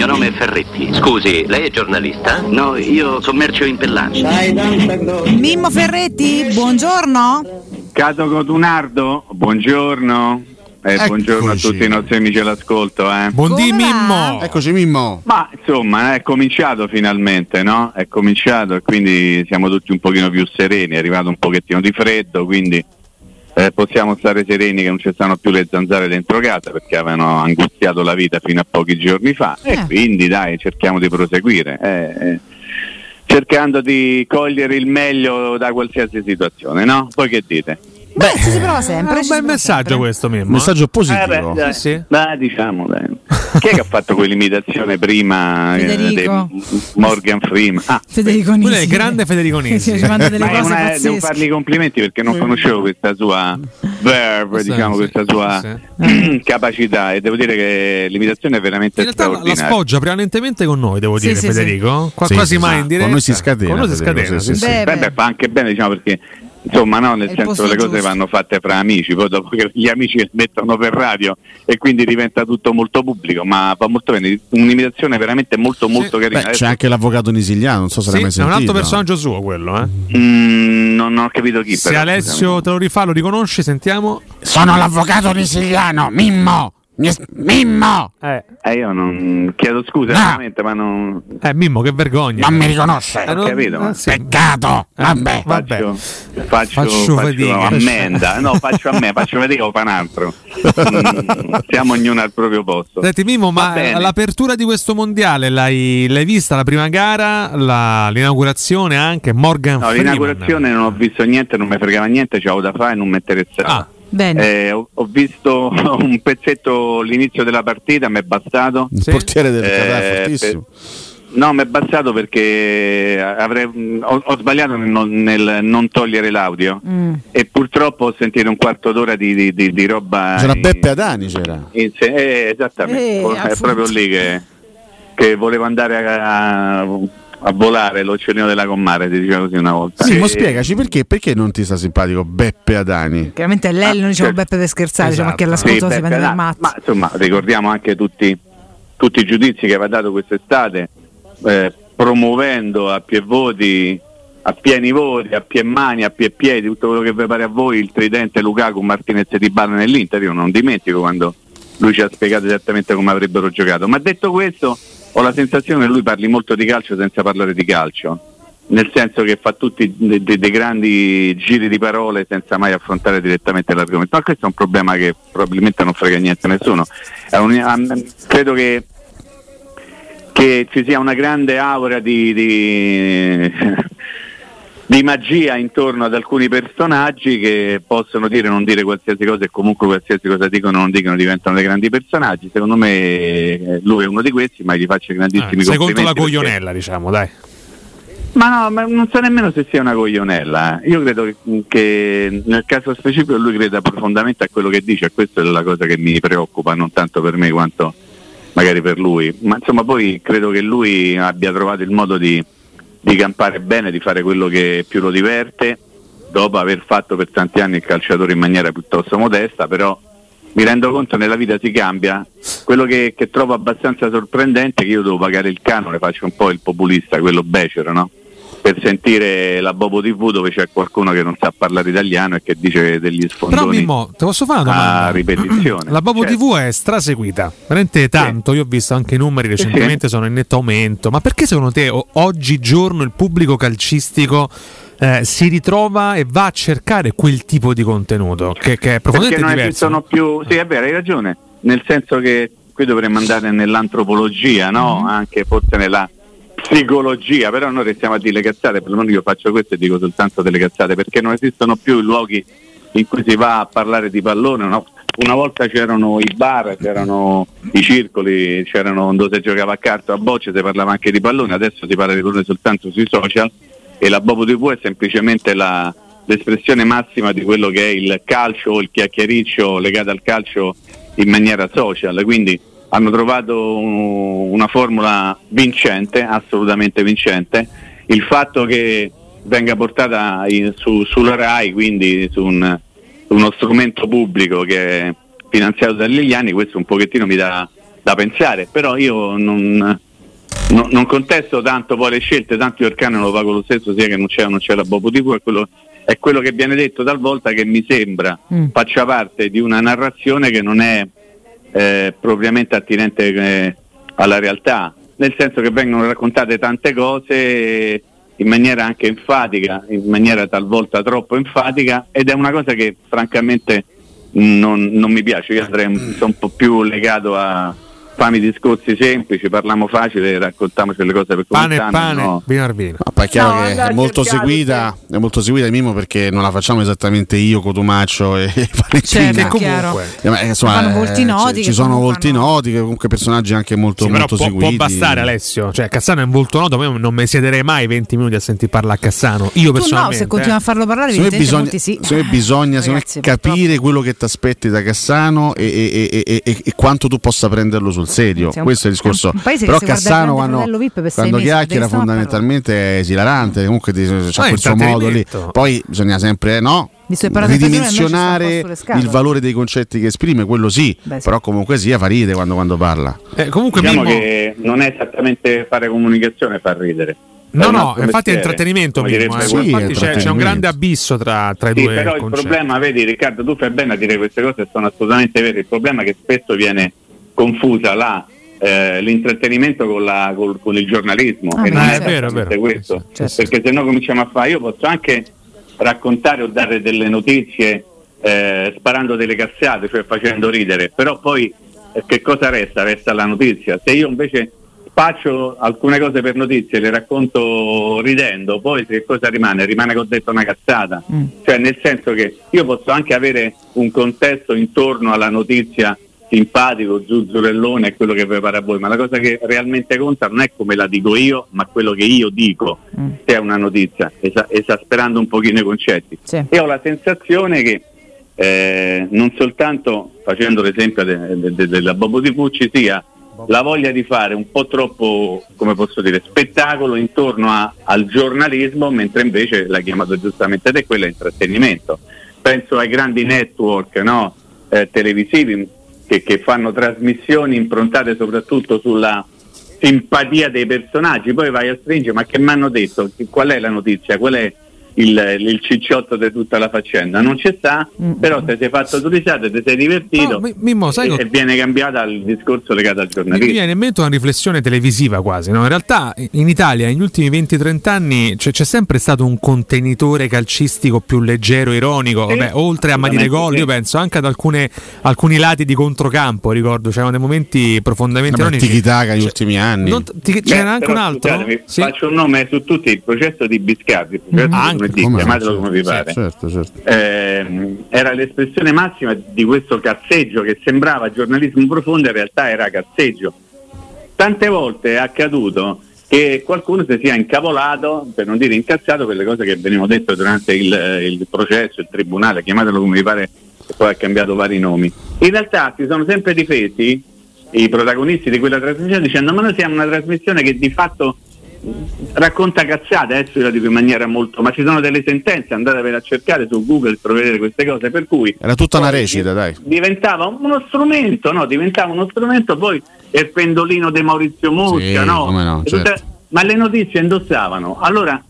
mio nome è Ferretti. Scusi, lei è giornalista? No, io commercio in pellanti. Mimmo Ferretti, buongiorno. Cato Cotunardo, buongiorno. Eh, buongiorno a tutti i nostri amici all'ascolto. Eh. Buondì Mimmo. Eccoci Mimmo. Ma insomma è cominciato finalmente, no? È cominciato e quindi siamo tutti un pochino più sereni, è arrivato un pochettino di freddo, quindi eh, possiamo stare sereni che non ci stanno più le zanzare dentro casa perché avevano angustiato la vita fino a pochi giorni fa e Eh. quindi dai cerchiamo di proseguire. eh, eh, Cercando di cogliere il meglio da qualsiasi situazione, no? Poi che dite? Beh, ci si prova sempre. È un bel messaggio sempre. questo Mimmo. Messaggio Eh, positivo. beh, dai, Sì, sì. dai, diciamo, dai. Chi è che ha fatto quell'imitazione prima eh, Federico. Morgan Freeman? Ah, Federico Quello Nisi. è il grande Federico Nisi. Sì, ci manda delle ma è cose una- devo fargli i complimenti perché non conoscevo questa sua verve, Sì, diciamo, sì, questa sua sì. capacità e devo dire che l'imitazione è veramente In realtà la- sfoggia prevalentemente con noi, devo dire, sì, Federico. Qua- Sì, quasi sì, mai sì. in diretta. Con noi si scatena, Con noi si scatena, sì, sì, sì. sì. Beh, Beh, beh, fa anche bene, diciamo, perché insomma, no, nel senso le cose giusto. vanno fatte fra amici, poi dopo che gli amici le mettono per radio e quindi diventa tutto molto pubblico, ma va molto bene, un'imitazione veramente molto molto carina. Beh, Adesso- c'è anche l'avvocato Nisigliano, non so se Sì, l'hai mai è un sentito. altro personaggio suo quello, eh. Mm, non ho capito chi Se però, Alessio te lo rifà, lo riconosci, sentiamo. Sono l'avvocato Nisigliano, Mimmo! Mi- Mimmo! Eh, Eh, io non chiedo scusa, No. veramente, ma non... eh Mimmo, che vergogna. Non mi riconosce! Eh, non- capito, ma- eh, sì. Peccato! Vabbè! Vabbè. Faccio, faccio, Faccio faccio fatica. ammenda, no, faccio a me, faccio vedere o fa un altro. Mm, siamo ognuno al proprio posto. Senti Mimmo, ma l'apertura di questo mondiale l'hai, l'hai vista la prima gara, la- l'inaugurazione anche, Morgan No, Freeman. l'inaugurazione non ho visto niente, non mi fregava niente, c'avevo da fare e non mi interessava. Ah. Eh, ho, ho visto un pezzetto all'inizio della partita, mi è bastato. Il Sì. portiere del Eh, Qatar è fortissimo. No, mi è bastato perché avrei- ho, ho sbagliato nel non, nel non togliere l'audio Mm. e purtroppo ho sentito un quarto d'ora di, di- di- di roba. C'era in- Beppe Adani, c'era. in eh, esattamente, Eh, è proprio lì che, che volevo andare a, a volare l'uccellino della Commare, si diceva così una volta. Sì, ma E- spiegaci perché, perché non ti sta simpatico Beppe Adani? Chiaramente a lei non diciamo certo. Beppe per scherzare, diciamo che Esatto. all'ascolto Sì, si prende Adani. mazzo. Ma insomma, ricordiamo anche tutti, tutti i giudizi che aveva dato quest'estate, eh, promuovendo a piè voti, a pieni voti, a piè mani, a piè piedi, tutto quello che vi pare a voi, il tridente Lukaku, Martinez e Di Bala nell'Inter. Io non dimentico quando lui ci ha spiegato esattamente come avrebbero giocato. Ma detto questo, ho la sensazione che lui parli molto di calcio senza parlare di calcio. Nel senso che fa tutti de- de- dei grandi giri di parole senza mai affrontare direttamente l'argomento. Ma questo è un problema che probabilmente non frega niente a nessuno. Un- am- credo che, che ci sia una grande aura di, di, di magia intorno ad alcuni personaggi che possono dire o non dire qualsiasi cosa e comunque qualsiasi cosa dicono o non dicono diventano dei grandi personaggi. Secondo me eh, lui è uno di questi, ma gli faccio grandissimi eh, sei complimenti. contro la perché- coglionella, diciamo, dai. ma no, ma non so nemmeno se sia una coglionella. Io credo che, che nel caso specifico lui creda profondamente a quello che dice, e questa è la cosa che mi preoccupa, non tanto per me quanto magari per lui. Ma insomma poi credo che lui abbia trovato il modo di, di campare bene, di fare quello che più lo diverte, dopo aver fatto per tanti anni il calciatore in maniera piuttosto modesta, però mi rendo conto che nella vita si cambia. Quello che, che trovo abbastanza sorprendente è che io devo pagare il canone, faccio un po' il populista, quello becero, no? Per sentire la Bobo TV dove c'è qualcuno che non sa parlare italiano e che dice degli Però sfondoni Mimmo, te posso fare una domanda? a ripetizione. La Bobo Certo. TV è straseguita, veramente tanto. Io ho visto anche i numeri recentemente, sono in netto aumento. Ma perché secondo te oggigiorno il pubblico calcistico eh, si ritrova e va a cercare quel tipo di contenuto che, che è Perché profondamente non diverso? esistono più, sì è vero, hai ragione, nel senso che qui dovremmo andare nell'antropologia, no? Mm-hmm. Anche forse nella psicologia, però noi restiamo a dire cazzate, perlomeno io faccio questo e dico soltanto delle cazzate, perché non esistono più i luoghi in cui si va a parlare di pallone, no? Una volta c'erano i bar, c'erano i circoli, c'erano dove si giocava a carta, a bocce, si parlava anche di pallone, adesso si parla di pallone soltanto sui social e la Bobo TV è semplicemente la, l'espressione massima di quello che è il calcio o il chiacchiericcio legato al calcio in maniera social, quindi hanno trovato un- una formula vincente, assolutamente vincente. Il fatto che venga portata in- su- sulla RAI, quindi su un- uno strumento pubblico che è finanziato da Liliani, questo un pochettino mi dà, da pensare, però io non, non, non contesto tanto poi le scelte, tanto il cane lo pago lo stesso sia che non c'è o non c'è la Bobo TV, è quello, è quello che viene detto talvolta che mi sembra Mm. faccia parte di una narrazione che non è eh, propriamente attinente eh, alla realtà, nel senso che vengono raccontate tante cose in maniera anche enfatica, in maniera talvolta troppo enfatica ed è una cosa che francamente non, non mi piace, io sono un po' più legato a fammi discorsi semplici, parliamo facile, raccontiamoci le cose per come Pane stanno, pane, no? vino al vino. Ma poi è chiaro No, che è molto seguita, è molto seguita Mimo perché non la facciamo esattamente io, Cotumaccio e Valentina. Certo, comunque. Eh, ma, insomma, Fanno eh, volti ci- noti sono hanno- noti, che comunque personaggi anche molto, Sì, però molto può, può seguiti. bastare Alessio, cioè Cassano è un volto noto, ma io non mi siederei mai 20 minuti a sentir parlare a Cassano. Io Tu no, personalmente. se continui a farlo parlare, evidentemente bisogna, molti sì. me bisogna Ragazzi, capire quello che ti aspetti da Cassano e, e- e- e- e- e quanto tu possa prenderlo sul serio. È un- Questo è il è un- discorso. Però il Cassano quando, per quando mesi, chiacchiera fondamentalmente è esilarante, comunque Ah, quel suo modo lì. intrattenimento. Poi bisogna sempre no, ridimensionare il valore dei concetti che esprime, quello sì, Beh, sì. però comunque sia fa ride quando, quando parla. Eh, comunque Diciamo Mimmo- che non è esattamente fare comunicazione far ridere. No, È no, infatti è mestiere, intrattenimento come Mimmo, direbbe eh. Sì. Infatti c'è, c'è un intrattenimento. grande abisso tra, tra i Sì, due però il concetti. problema, vedi Riccardo, tu fai bene a dire queste cose, sono assolutamente vere. Il problema è che spesso viene confusa la, eh, l'intrattenimento con, la- col- con il giornalismo. Ah, e non è certo. È vero, vero. questo. Certo. Perché se no cominciamo a fare, io posso anche raccontare o dare delle notizie eh, sparando delle cazzate, cioè facendo ridere, però poi eh, che cosa resta? Resta la notizia. Se io invece faccio alcune cose per notizie, le racconto ridendo, poi che cosa rimane? Rimane che ho detto una cazzata. Mm. Cioè nel senso che io posso anche avere un contesto intorno alla notizia simpatico, zuzzurellone è quello che prepara a voi, ma la cosa che realmente conta non è come la dico io, ma quello che io dico, Mm. se è una notizia, esa- esasperando un pochino i concetti. Sì. E ho la sensazione che eh, non soltanto facendo l'esempio de- de- de- della Bobo di Pucci sia la voglia di fare un po' troppo, come posso dire, spettacolo intorno a- al giornalismo, mentre invece l'ha chiamato giustamente te, quello è intrattenimento. Penso ai grandi network no, eh, televisivi che, che fanno trasmissioni improntate soprattutto sulla simpatia dei personaggi, poi vai a stringere, ma che mi hanno detto? Qual è la notizia? Qual è il, il cicciotto di tutta la faccenda? Non c'è sta, Mm. però te sei fatto due risate, ti sei divertito No, Mi- Mimmo, sai e, co- e viene cambiata il discorso legato al Mi giornalismo. viene in mente una riflessione televisiva quasi. No? In realtà in Italia negli ultimi 20-30 anni c'è, c'è sempre stato un contenitore calcistico più leggero, ironico. Sì, Vabbè, oltre a Madire assolutamente Gol, sì. io penso anche ad alcune- alcuni lati di controcampo. Ricordo c'erano dei momenti profondamente Vabbè, ironici. tiki-taka negli ultimi anni. Non- ti- Beh, c'era anche un altro? Sì. Faccio un nome su tutti, il processo di Biscardi, il processo Mm, di anche, no, chiamatelo certo, come vi pare. certo, certo. Ehm, era l'espressione massima di questo cazzeggio che sembrava giornalismo profondo, in realtà era cazzeggio. Tante volte è accaduto che qualcuno si sia incavolato, per non dire incazzato, per le cose che venivano dette durante il, il processo, il tribunale, chiamatelo come vi pare, poi ha cambiato vari nomi. In realtà si sono sempre difesi i protagonisti di quella trasmissione dicendo ma noi siamo una trasmissione che di fatto racconta cazzate, adesso io la dico in maniera molto, ma ci sono delle sentenze, andatevele a cercare su Google per vedere queste cose, per cui Era tutta una recita, dai. diventava uno strumento, no? diventava uno strumento poi il pendolino di Maurizio Mosca, Sì, no? no, certo. ma le notizie indossavano, allora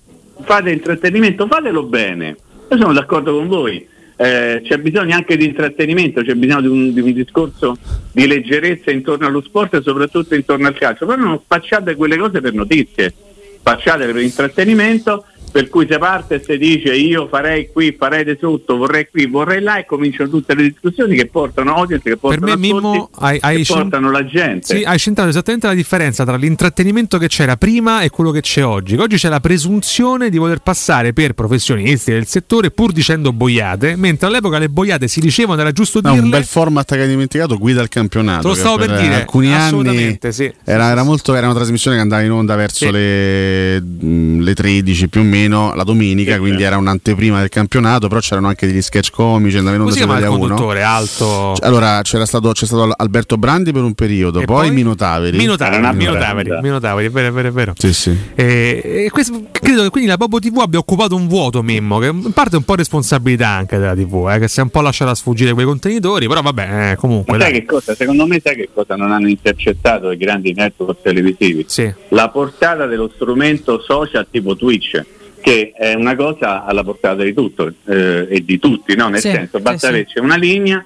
fate intrattenimento, fatelo bene, io sono d'accordo con voi. Eh, c'è bisogno anche di intrattenimento, c'è bisogno di un, di un discorso di leggerezza intorno allo sport e soprattutto intorno al calcio, però non spacciate quelle cose per notizie, spacciatele per intrattenimento, per cui si parte e si dice io farei qui, farei di sotto, vorrei qui, vorrei là e cominciano tutte le discussioni che portano audience, che Per portano me, Mimmo, hai, hai che cen- portano la gente. Sì, hai centrato esattamente la differenza tra l'intrattenimento che c'era prima e quello che c'è oggi. Oggi c'è la presunzione di voler passare per professionisti del settore pur dicendo boiate, mentre all'epoca le boiate si dicevano, era giusto No, dirle. un bel format che hai dimenticato, guida il campionato. Te lo stavo per dire, alcuni anni sì. era, era molto, era una trasmissione che andava in onda verso Sì. le, mh, le 13 più o meno. Meno la domenica, quindi era un'anteprima del campionato, però c'erano anche degli sketch comici, andavano in onda su Italia 1. conduttore alto? Cioè, Allora c'era stato, c'è stato Alberto Brandi per un periodo, E poi, poi? Mino Taveri. Era Minotaveri, una Minotaveri. Minotaveri, è vero, è vero, è vero. Sì, sì. E, e questo- credo che quindi la Bobo TV abbia occupato un vuoto, Mimmo, che in parte è un po' responsabilità anche della TV, eh, che si è un po' lasciata sfuggire quei contenitori, però vabbè, eh, comunque. Ma sai dai. che cosa? Secondo me sai che cosa non hanno intercettato i grandi network televisivi? Sì. La portata dello strumento social tipo Twitch, che è una cosa alla portata di tutto eh, e di tutti, no? Nel Sì, senso, basta sì. averci una linea,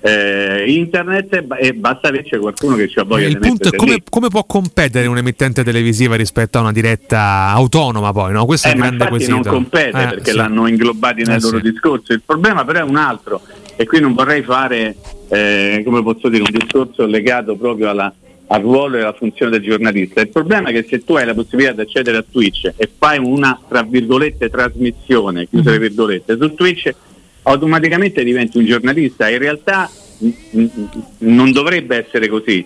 eh, internet e, ba- basta averci qualcuno che ci ha voglia il punto è come, come può competere un'emittente televisiva rispetto a una diretta autonoma poi, no? Questo è Eh, il ma grande quesito. non compete Eh, perché sì. l'hanno inglobati nel Eh, loro discorso. Il problema però è un altro e qui non vorrei fare, eh, come posso dire, un discorso legato proprio alla- al ruolo e alla funzione del giornalista. Il problema è che se tu hai la possibilità di accedere a Twitch e fai una, tra virgolette, trasmissione, chiuse le virgolette, su Twitch, automaticamente diventi un giornalista. In realtà mm, mm, non dovrebbe essere così,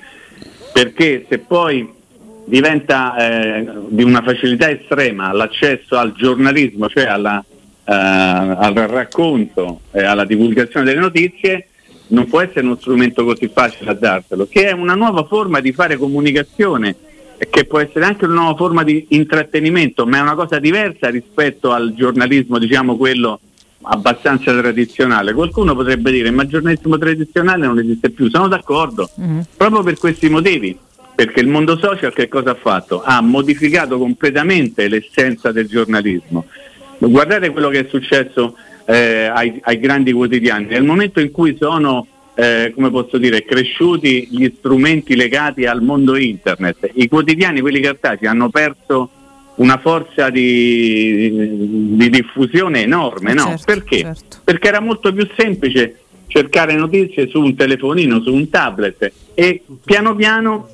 perché se poi diventa eh, di una facilità estrema l'accesso al giornalismo, cioè alla, eh, al racconto e alla divulgazione delle notizie, non può essere uno strumento così facile a darselo, che è una nuova forma di fare comunicazione e che può essere anche una nuova forma di intrattenimento, ma è una cosa diversa rispetto al giornalismo, diciamo quello abbastanza tradizionale. Qualcuno potrebbe dire ma il giornalismo tradizionale non esiste più, sono d'accordo, proprio per questi motivi, perché il mondo social che cosa ha fatto? Ha modificato completamente l'essenza del giornalismo. Guardate quello che è successo eh, ai, ai grandi quotidiani, nel momento in cui sono eh, come posso dire, cresciuti gli strumenti legati al mondo internet, i quotidiani, quelli cartacei, hanno perso una forza di, di diffusione enorme, no? Certo, Perché? certo. Perché era molto più semplice cercare notizie su un telefonino, su un tablet e piano piano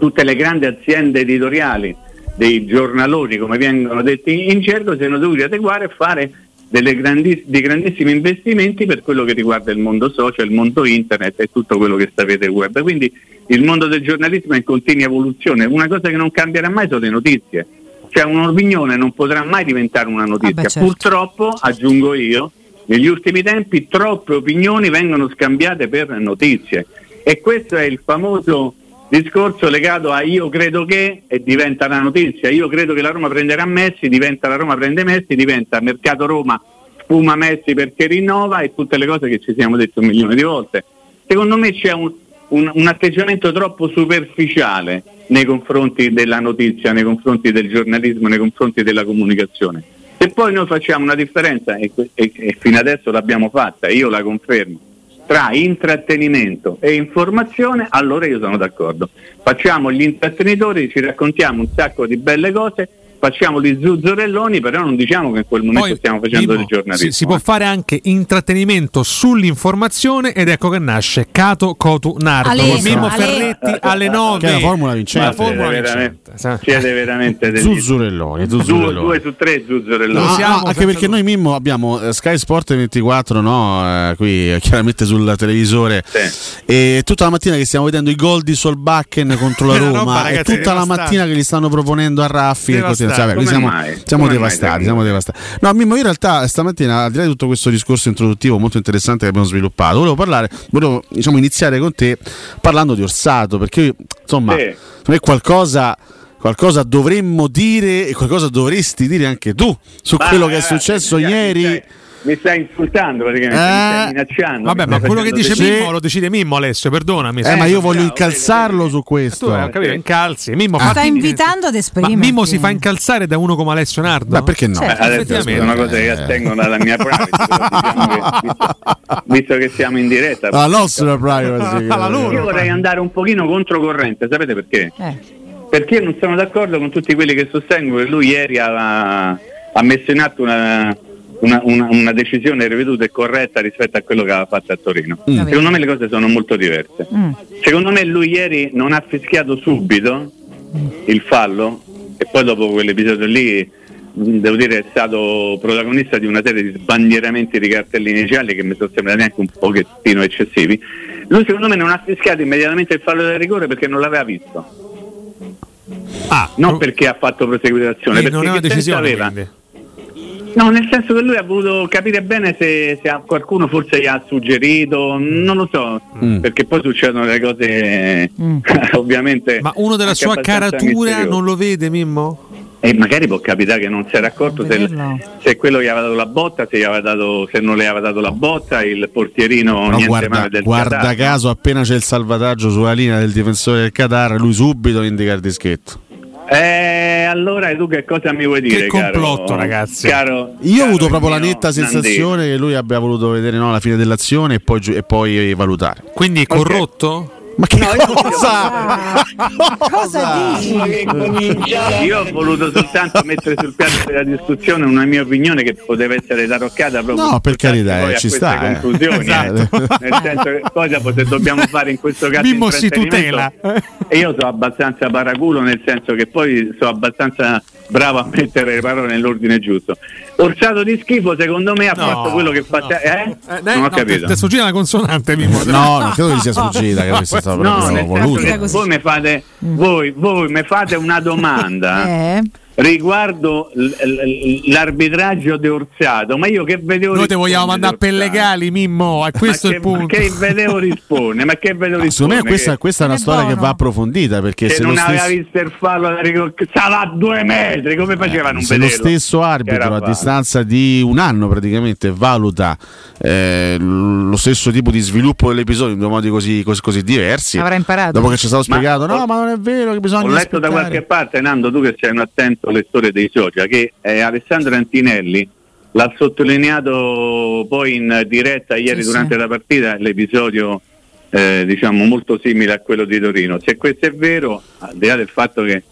tutte le grandi aziende editoriali dei giornaloni, come vengono detti in gergo, si sono dovuti adeguare e fare delle grandis- dei grandissimi investimenti per quello che riguarda il mondo social, il mondo internet e tutto quello che sapete web. Quindi il mondo del giornalismo è in continua evoluzione. Una cosa che non cambierà mai sono le notizie. Cioè un'opinione non potrà mai diventare una notizia. Ah beh, certo. Purtroppo, aggiungo io, negli ultimi tempi troppe opinioni vengono scambiate per notizie. E questo è il famoso discorso legato a io credo che e diventa la notizia, io credo che la Roma prenderà Messi, diventa la Roma prende Messi, diventa Mercato Roma spuma Messi perché rinnova e tutte le cose che ci siamo detti un milione di volte. Secondo me c'è un, un- un atteggiamento troppo superficiale nei confronti della notizia, nei confronti del giornalismo, nei confronti della comunicazione. Se poi noi facciamo una differenza, e, e- e fino adesso l'abbiamo fatta, io la confermo, tra intrattenimento e informazione, allora io sono d'accordo. Facciamo gli intrattenitori, ci raccontiamo un sacco di belle cose, facciamo gli zuzzurelloni, però non diciamo che in quel momento Poi, stiamo facendo del giornalismo. Si, si può eh. fare anche intrattenimento sull'informazione ed ecco che nasce Cato Cotu Nardo Ale- con Mimmo Ale- Ferretti alle 9. Che è la formula vincente. La formula siete vincente, veramente, sa- siete veramente degli- Zuzzurelloni, due, zuzzurelloni. due su tre zuzzurelloni. No, siamo no, anche perché noi Mimmo abbiamo eh, Sky Sport 24 no? Eh, qui eh, chiaramente sul televisore Sì. e tutta la mattina che stiamo vedendo i gol di Solbakken contro la Roma roba, e ragazzi, tutta la mattina che gli stanno proponendo a Raffi e così Qui Come siamo, siamo devastati, siamo devastati. No, Mimmo, io in realtà stamattina al di là di tutto questo discorso introduttivo molto interessante che abbiamo sviluppato, volevo parlare, volevo diciamo iniziare con te parlando di Orsato perché insomma, Sì. me qualcosa qualcosa dovremmo dire e qualcosa dovresti dire anche tu su Ma, quello che è ragazzi, successo stai- ieri. Stai, mi stai insultando praticamente, mi Eh, stai minacciando. Vabbè, mi ma quello che dice Mimmo lo decide Mimmo Alessio, perdonami. Eh, sai. ma io voglio incalzarlo su tu questo. hai capito, incalzi. Mimmo Sta fatti- invitando ad Ma esprimerti. Mimmo si fa incalzare da uno come Alessio Nardo? Ma perché no? Certo. Eh, Adesso Effettivamente. sono cose che attengono alla mia privacy, diciamo che, visto, visto che siamo in diretta, La nostra privacy. La loro. io vorrei andare un pochino controcorrente, sapete perché? Eh. Perché io non sono d'accordo con tutti quelli che sostengono che lui ieri ha, ha messo in atto una, una- una- una decisione riveduta e corretta rispetto a quello che aveva fatto a Torino. Mm. Secondo me le cose sono molto diverse. Mm. Secondo me lui ieri non ha fischiato subito il fallo e poi dopo quell'episodio lì mh, devo dire è stato protagonista di una serie di sbandieramenti di cartellini gialli che mi sono sembrati anche un pochettino eccessivi. Lui secondo me non ha fischiato immediatamente il fallo del rigore perché non l'aveva visto, Ah, non perché ha fatto proseguire l'azione, non perché è una che senso decisione, aveva? quindi. No, nel senso che lui ha voluto capire bene se, se a qualcuno forse gli ha suggerito, non lo so, Mm. perché poi succedono le cose Mm. ovviamente. Ma uno della sua caratura non lo vede, Mimmo? E magari può capitare che non si era accorto se, se quello gli aveva dato la botta, se, gli aveva dato, se non le aveva dato la botta, il portierino niente guarda, male del guarda Qatar, no? caso, appena c'è il salvataggio sulla linea del difensore del Qatar, lui subito indica il dischetto. Eh, allora tu che cosa mi vuoi dire? complotto, caro, ragazzi. Caro, Io ho caro avuto il proprio la netta sensazione che lui abbia voluto vedere no, la fine dell'azione e poi, e poi valutare. Quindi corrotto? Ma che No, io- cosa? Cosa dici? Io ho voluto soltanto mettere sul piano della discussione una mia opinione che poteva essere taroccata proprio No, per carità, eh, ci sta, eh. conclusioni. Esatto. eh. Nel senso che cosa pot- dobbiamo fare in questo caso? Mimmo si tutela. E io sono abbastanza paraculo nel senso che poi sono abbastanza bravo a mettere le parole nell'ordine giusto. Orsato di schifo secondo me ha No, fatto quello che fa no. eh? Eh, non ho no, capito. Ti sfuggita una consonante, Mimmo. No, non credo che sia sfuggita, che sia stato No, nel voluto. voi mi fate, voi, voi mi fate una domanda Eh? Riguardo l'arbitraggio di Orsato, ma io che vedevo Noi ti vogliamo mandare per legali, Mimmo. E questo ma è il che, punto. Ma che vedevo rispondere? Ma che vedevo No, secondo rispondere? me questa, che, questa è una È storia che buono. va approfondita perché che se, non lo aveva stesso, visto il fallo da stava a due metri, come faceva a non se lo stesso Che arbitro a distanza di un anno praticamente valuta eh, lo stesso tipo di sviluppo dell'episodio in due modi così, così, così diversi, Avrà imparato. dopo che ci è stato Ma spiegato no ho- ma non è vero che bisogna Ho letto da aspettare". qualche parte, Nando, tu che sei un attento lettore dei social, che eh, Alessandro Antinelli l'ha sottolineato poi in diretta ieri Sì, durante sì. la partita, l'episodio eh, diciamo molto simile a quello di Torino. Se questo è vero, al di là del fatto che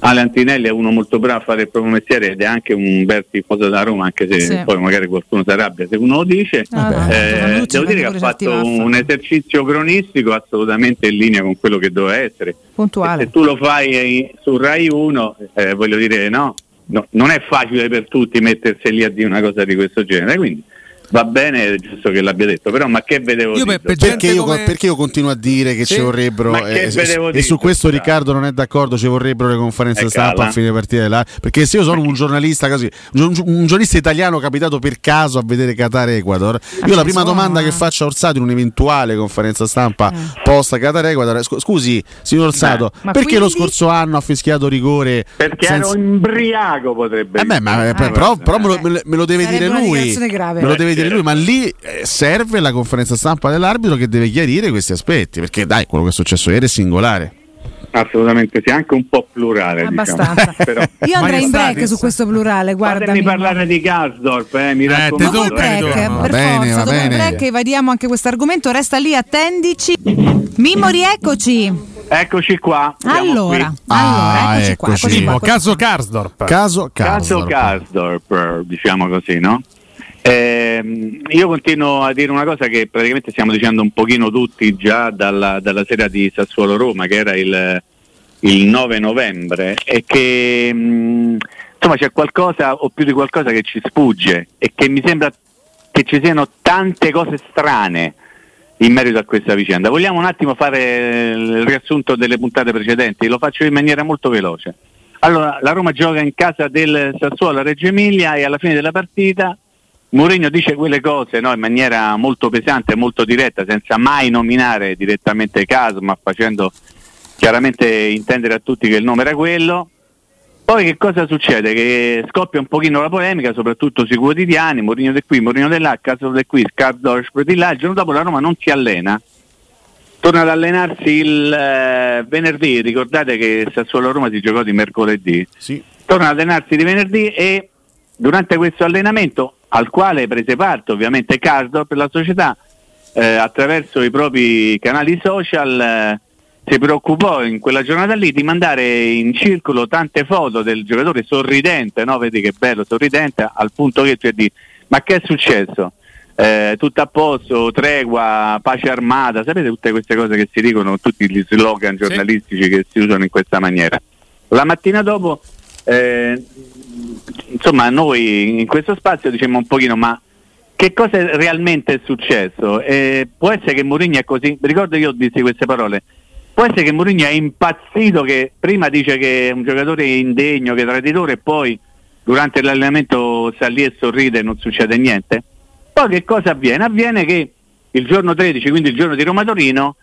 Ale Antinelli è uno molto bravo a fare il proprio mestiere ed è anche un bel tifoso da Roma, anche se Sì. poi magari qualcuno si arrabbia se uno lo dice. Ah, Eh, devo dire che ha fatto un esercizio cronistico assolutamente in linea con quello che doveva essere. Puntuale. Se tu lo fai su Rai 1, eh, voglio dire, no, no, non è facile per tutti mettersi lì a dire una cosa di questo genere, quindi va bene, è giusto che l'abbia detto, però ma che vedevo Io dire? per- per Perché io, come- perché io continuo a dire che Sì? ci vorrebbero Ma che eh, e dire, su questo. Riccardo non è d'accordo ci vorrebbero le conferenze Eh, stampa cala. a fine partita là, perché se io sono un giornalista così un, un giornalista italiano capitato per caso a vedere Qatar Ecuador io la prima domanda che eh. faccio a Orsato in un'eventuale conferenza stampa post Qatar Ecuador scusi signor Orsato Ma perché lo quindi? scorso anno ha fischiato rigore Perché senza- ero imbriaco potrebbe eh beh, ma, eh, Ah, però, eh. però me, lo, me lo- lo deve Sarebbe dire lui. Me lo deve Eh, dire lui, ma lì eh, serve la conferenza stampa dell'arbitro che deve chiarire questi aspetti. Perché dai, quello che è successo ieri è singolare. Assolutamente sì, anche un po' plurale. Abbastanza. Diciamo. Però, Io andrei in break su questo plurale, guarda. fatemi parlare di Karsdorp, eh, mi Eh, raccomando. te Dopo break, ritorno. per Va bene, forza, va dopo il bene. break evadiamo anche questo argomento, resta lì, attendici. Mimmo, rieccoci. Eccoci qua. Allora, qui. allora, Ah, eccoci qua. eccoci. eccoci qua, eccoci caso qua. Karsdorp. Caso Caso Karsdorp. Karsdorp, diciamo così, no? Ehm, io continuo a dire una cosa che praticamente stiamo dicendo un pochino tutti già dalla, dalla sera di Sassuolo-Roma, che era il, il 9 novembre, e che mh, insomma c'è qualcosa o più di qualcosa che ci sfugge e che mi sembra che ci siano tante cose strane in merito a questa vicenda. Vogliamo un attimo fare il riassunto delle puntate precedenti? Lo faccio in maniera molto veloce. Allora, la Roma gioca in casa del Sassuolo a Reggio Emilia e alla fine della partita Mourinho dice quelle cose no, in maniera molto pesante, molto diretta, senza mai nominare direttamente caso, ma facendo chiaramente intendere a tutti che il nome era quello. Poi che cosa succede? Che scoppia un pochino la polemica, soprattutto sui quotidiani, Mourinho di qui, Mourinho di là, caso di qui, Scardorf di là, il giorno dopo la Roma non si allena, torna ad allenarsi il eh, venerdì, ricordate che Sassuolo Roma si giocò di mercoledì, Sì. torna ad allenarsi di venerdì e durante questo allenamento, al quale prese parte ovviamente Cardo per la società, eh, attraverso i propri canali social, eh, si preoccupò in quella giornata lì di mandare in circolo tante foto del giocatore sorridente, no? vedi che bello, sorridente, al punto che tu dici, ma che è successo? Eh, tutto a posto, tregua, pace armata, sapete tutte queste cose che si dicono, tutti gli slogan giornalistici che si usano in questa maniera. La mattina dopo, eh, insomma, noi in questo spazio diciamo un pochino, ma che cosa realmente è successo? Eh, può essere che Mourinho è così, ricordo io dissi queste parole, può essere che Mourinho è impazzito che prima dice che è un giocatore indegno, che è traditore e poi durante l'allenamento sta lì e sorride e non succede niente. Poi che cosa avviene? Avviene che il giorno 13, quindi il giorno di Roma Torino,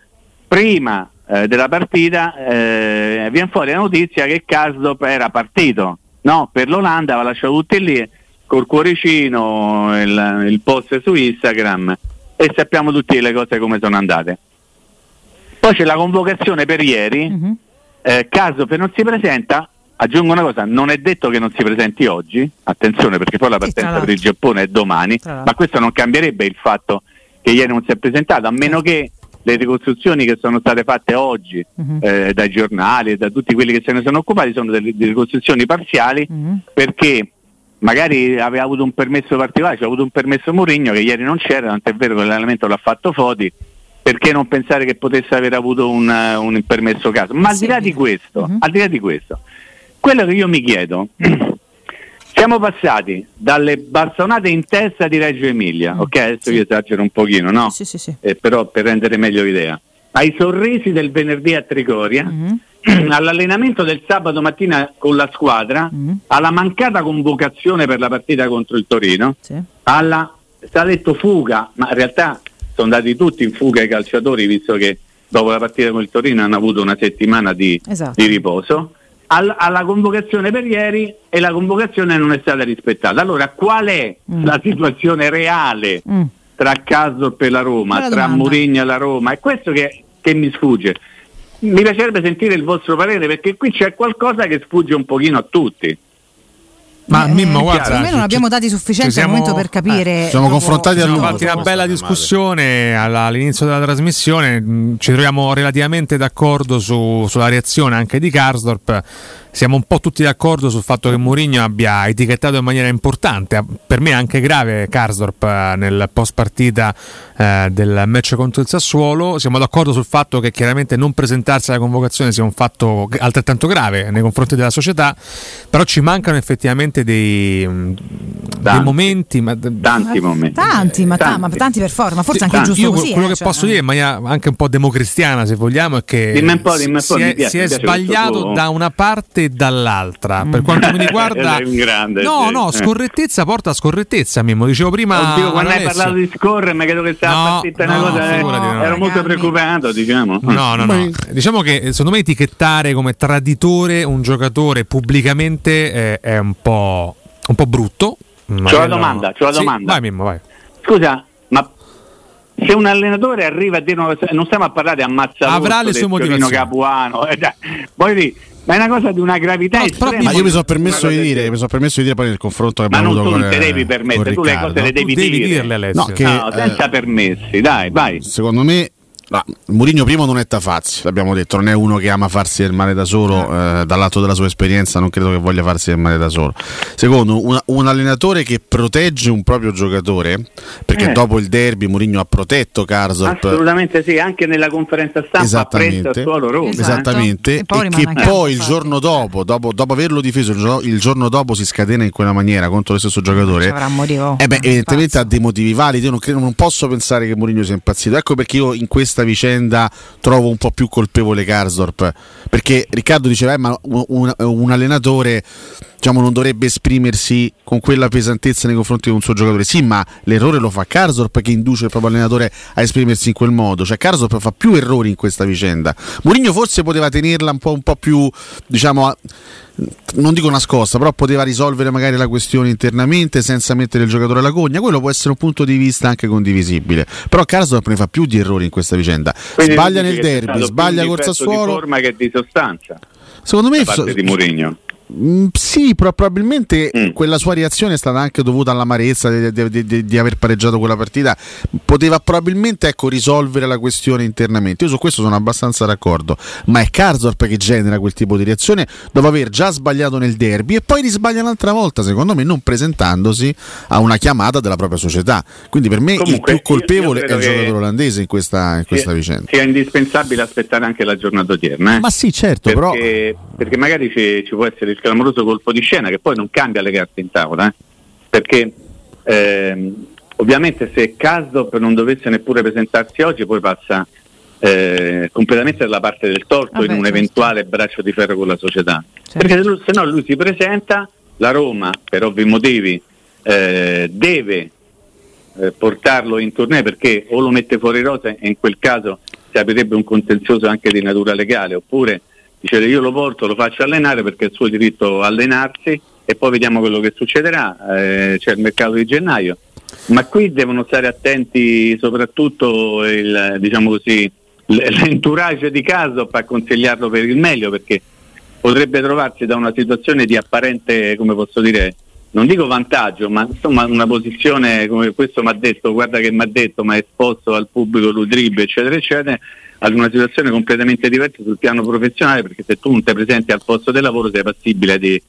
prima eh, della partita eh, viene fuori la notizia che Karsdorp era partito no? per l'Olanda, aveva lasciato tutti lì col cuoricino, il, il post su Instagram e sappiamo tutti le cose come sono andate. Poi c'è la convocazione per ieri, Mhm. eh, che non si presenta, aggiungo una cosa, non è detto che non si presenti oggi, attenzione perché poi la partenza per il Giappone è domani, ma questo non cambierebbe il fatto che ieri non si è presentato, a meno che le ricostruzioni che sono state fatte oggi Mhm. eh, dai giornali e da tutti quelli che se ne sono occupati sono delle, delle ricostruzioni parziali Mhm. perché magari aveva avuto un permesso particolare, c'è avuto un permesso Mourinho che ieri non c'era, tant'è vero che l'allenamento l'ha fatto Foti, perché non pensare che potesse aver avuto un, un permesso caso? Ma al di là di questo, Mhm. al di là di questo, quello che io mi chiedo, siamo passati dalle bastonate in testa di Reggio Emilia, ok? Adesso io esagero un pochino, no? Sì, sì, sì. Eh, però per rendere meglio l'idea, ai sorrisi del venerdì a Trigoria, Mhm. all'allenamento del sabato mattina con la squadra, Mhm. alla mancata convocazione per la partita contro il Torino, Sì. alla, sta detto fuga, ma in realtà sono andati tutti in fuga i calciatori visto che dopo la partita con il Torino hanno avuto una settimana di, Esatto. di riposo, alla convocazione per ieri e la convocazione non è stata rispettata. Allora qual è Mm. la situazione reale Mm. tra Casdorp e la Roma, Bella tra. Mourinho e la Roma? È questo che, che mi sfugge. Mi piacerebbe sentire il vostro parere perché qui c'è qualcosa che sfugge un pochino a tutti. Ma Eh, Mimmo, guarda, me non abbiamo dati sufficienti ci al siamo- momento per capire. eh, siamo confrontati a siamo lungo. fatti una Insomma, bella discussione alla- all'inizio della trasmissione, mh, ci troviamo relativamente d'accordo su- sulla reazione anche di Karsdorp. Siamo un po' tutti d'accordo sul fatto che Mourinho abbia etichettato in maniera importante, per me anche grave, Karsdorp eh, nel post partita eh, del match contro il Sassuolo. Siamo d'accordo sul fatto che chiaramente non presentarsi alla convocazione sia un fatto altrettanto grave nei confronti della società, però ci mancano effettivamente dei, mh, dei momenti. Ma, Tanti momenti. Tanti, ma, ta- Tanti. ma tanti per forza, ma forse Sì, anche tanti. giusto io così. quello eh, che cioè, posso dire in maniera anche un po' democristiana, se vogliamo, è che Dimmi po', dimmi si è, piace, si è sbagliato tuo- da una parte e dall'altra. Per quanto mi riguarda, grande, no, sì. no, Eh. scorrettezza porta a scorrettezza. Mimmo, dicevo prima. Oddio, quando hai Alessio. parlato di scorrere, mi credo che stava No, partita una no, cosa. eh, figurati, no. ero molto preoccupato, diciamo. No, no, no. Diciamo che secondo me etichettare come traditore un giocatore pubblicamente eh, è un po', un po' brutto. C'ho la domanda, c'ho la Sì, domanda. Vai, Mimmo, vai. Scusa, ma se un allenatore arriva a dire una cosa, non stiamo a parlare di ammazzato Avrà le sue motivazioni. Capuano, eh, dai, voglio dire, ma è una cosa di una gravità però estrema. Ma io mi sono permesso di dire, mi sono permesso di dire poi nel confronto che Ma abbiamo non avuto tu con te eh, devi permettere, tu le cose le devi, devi dire. dirle, Alessio. No, che- No, eh, senza permessi, dai, vai. Secondo me no, Mourinho primo non è Tafazzi, l'abbiamo detto, non è uno che ama farsi del male da solo, eh, dall'atto della sua esperienza non credo che voglia farsi del male da solo. Secondo, un, un allenatore che protegge un proprio giocatore, perché Eh. dopo il derby Mourinho ha protetto Karsdorp Assolutamente sì, anche nella conferenza stampa ha preso Esattamente, il suolo Roma. Esatto. esattamente, E poi e che poi il giorno dopo, dopo, dopo averlo difeso, il giorno, il giorno dopo si scatena in quella maniera contro lo stesso Ci giocatore. avrà un motivo. Eh beh, evidentemente Pazzo. ha dei motivi validi. Io non, credo- non posso pensare che Mourinho sia impazzito. Ecco perché io in questa vicenda trovo un po' più colpevole Karsdorp. Perché Riccardo diceva: eh, ma un, un- un allenatore diciamo, non dovrebbe esprimersi con quella pesantezza nei confronti di un suo giocatore. Sì, ma l'errore lo fa Karsdorp che induce il proprio allenatore a esprimersi in quel modo. Cioè, Karsdorp fa più errori in questa vicenda. Mourinho forse poteva tenerla un po', un po' più, diciamo. a- non dico nascosta, però poteva risolvere magari la questione internamente senza mettere il giocatore alla gogna. Quello può essere un punto di vista anche condivisibile. Però Karsdorp ne fa più di errori in questa vicenda. Quindi sbaglia nel derby, sbaglia col Sassuolo. di forma che di sostanza Secondo me so-. Mm, sì, però probabilmente Mm. quella sua reazione è stata anche dovuta all'amarezza di, di- di- di- aver pareggiato quella partita. Poteva probabilmente ecco, risolvere la questione internamente. Io su questo sono abbastanza d'accordo. Ma è Karsdorp che genera quel tipo di reazione dopo aver già sbagliato nel derby e poi risbaglia un'altra volta, secondo me, non presentandosi a una chiamata della propria società. Quindi per me Comunque, il più colpevole io è il giocatore olandese in questa, in questa sia, vicenda. sia indispensabile aspettare anche la giornata odierna. eh. Ma sì, certo, però. perché, perché magari ci, ci può essere il clamoroso colpo di scena che poi non cambia le carte in tavola. eh. Perché ehm, ovviamente se Casdop non dovesse neppure presentarsi oggi, poi passa eh, completamente dalla parte del torto Vabbè, in un certo. eventuale braccio di ferro con la società. Certo. Perché se, lui- se no lui si presenta la Roma, per ovvi motivi, eh, deve eh, portarlo in tournée perché o lo mette fuori rosa e in quel caso si aprirebbe un contenzioso anche di natura legale, oppure dice io lo porto, lo faccio allenare perché è il suo diritto allenarsi e poi vediamo quello che succederà, eh, c'è il mercato di gennaio. Ma qui devono stare attenti soprattutto il, diciamo così, l'entourage di caso per consigliarlo per il meglio perché potrebbe trovarsi da una situazione di apparente, come posso dire, non dico vantaggio, ma insomma una posizione come questo mi ha detto, guarda che mi ha detto, ma è esposto al pubblico l'Udrib, eccetera, eccetera, ad una situazione completamente diversa sul piano professionale, perché se tu non sei presente al posto del lavoro sei passibile di,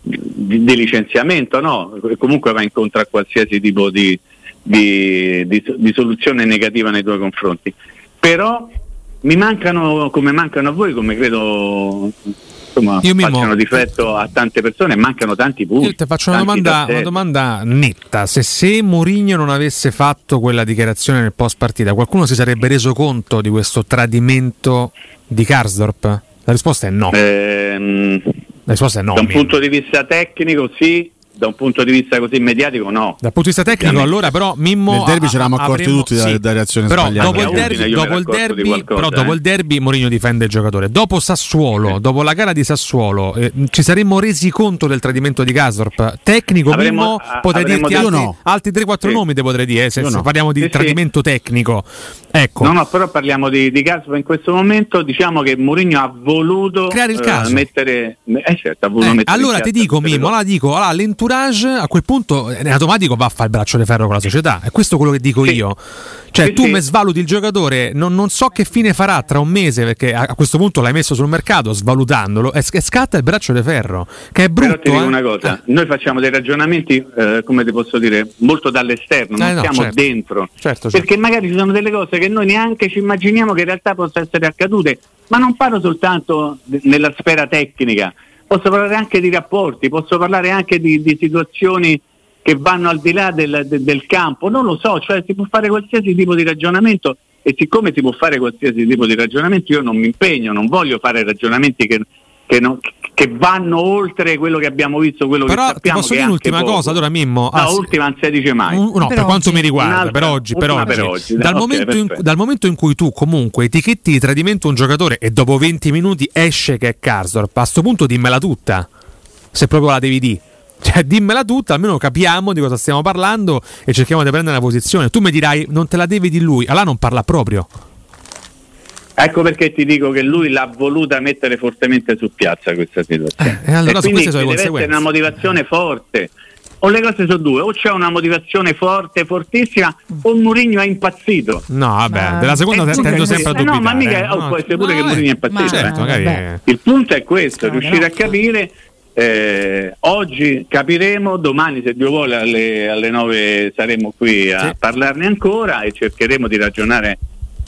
di, di licenziamento, no? comunque va incontro a qualsiasi tipo di, di, di soluzione negativa nei tuoi confronti. Però mi mancano, come mancano a voi, come credo insomma, Io facciano difetto a tante persone, mancano tanti punti. Io ti faccio una domanda, una domanda netta. Se, se Mourinho non avesse fatto quella dichiarazione nel post partita, qualcuno si sarebbe reso conto di questo tradimento di Karsdorp? La risposta è no. Ehm, La risposta è no. da un punto di vista tecnico sì, da un punto di vista così mediatico no. Dal punto di vista tecnico, Ovviamente. allora, però, Mimmo. Nel derby a- ci eravamo a- accorti avremmo- tutti sì. dalla reazione Però sbagliata. dopo il derby, dopo il derby, qualcosa, però dopo eh. il derby Mourinho difende il giocatore. Dopo Sassuolo, dopo la gara di Sassuolo, eh, ci saremmo resi conto del tradimento di Gasdorp. Tecnico, Avremmo- Mimmo, a- potrei dirti detto- altri, no. altri 3-4 Sì. nomi, te potrei dire, eh, se, se no. parliamo di Sì, sì. tradimento tecnico. Ecco. No, no, però parliamo di, di caso in questo momento, diciamo che Mourinho ha voluto Creare il eh, caso. mettere eh certo, ha voluto Eh, mettere allora ti dico, Mimmo, allora dico, allora, l'entourage a quel punto eh, in automatico va a fare il braccio di ferro con la società. È questo quello che dico Sì. io. Cioè, Sì, tu sì. mi svaluti il giocatore, non, non so che fine farà tra un mese, perché a, a questo punto l'hai messo sul mercato svalutandolo e, e scatta il braccio di ferro. Che è brutto. Però ti dico eh. una cosa, noi facciamo dei ragionamenti, eh, come ti posso dire, molto dall'esterno, non Eh, no, siamo certo. dentro. Certo, certo. Perché magari ci sono delle cose che noi neanche ci immaginiamo che in realtà possano essere accadute, ma non parlo soltanto nella sfera tecnica, posso parlare anche di rapporti, posso parlare anche di, di situazioni che vanno al di là del, de- del campo, non lo so, cioè si può fare qualsiasi tipo di ragionamento e siccome si può fare qualsiasi tipo di ragionamento io non mi impegno, non voglio fare ragionamenti che, che non- che vanno oltre quello che abbiamo visto, quello Però che sappiamo. posso dire un'ultima poco. cosa, allora Mimmo. No, ah, ultima non si dice mai. Un- no, Per per quanto mi riguarda, per oggi, per oggi. per oggi. Dal, Ok, momento in, dal momento in cui tu comunque etichetti di tradimento un giocatore e dopo 20 minuti esce che è Karsdorp, a sto punto dimmela tutta. Se proprio la devi dire. Cioè, dimmela tutta, almeno capiamo di cosa stiamo parlando e cerchiamo di prendere una posizione. Tu mi dirai, non te la devi di lui, allora non parla proprio. Ecco perché ti dico che lui l'ha voluta mettere fortemente su piazza questa situazione. Eh, e allora su quindi queste sono le ci deve essere conseguenze. una motivazione forte. O le cose sono due, o c'è una motivazione forte, fortissima, o Mourinho è impazzito. No, vabbè, Ma- della seconda te- tendo sempre a dubitare. No, ma mica- eh. oh, può essere pure che Mourinho è impazzito, ma- Certo, eh. Il punto è questo, Strano, riuscire no? a capire. eh, oggi capiremo, domani se Dio vuole alle, alle 9 saremo qui a Sì. parlarne ancora e cercheremo di ragionare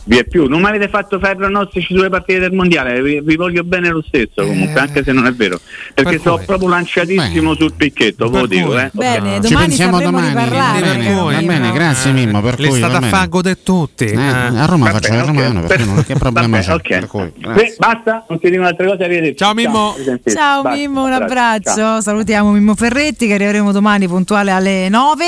via più. Non mi avete fatto fare pronostici sulle partite del mondiale, vi, vi voglio bene lo stesso comunque, Eh. anche se non è vero. Perché Per sono cui. proprio lanciatissimo Beh. sul picchetto, ve lo Per dico. Eh. Bene, Ci Ci domani pensiamo domani. di parlare. va bene, caro va bene, grazie Mimmo. Per Le cui, sta va da bene. fa godere tutti. Eh, eh. a Roma Va faccio bene, il romano, perché non, che problema c'è? bene, ok. Per cui, basta, non ti dico un'altra cosa, arrivederci. Ciao, Mimmo. Ciao Mimmo, un abbraccio. Salutiamo Mimmo Ferretti che arriveremo domani puntuale alle 9.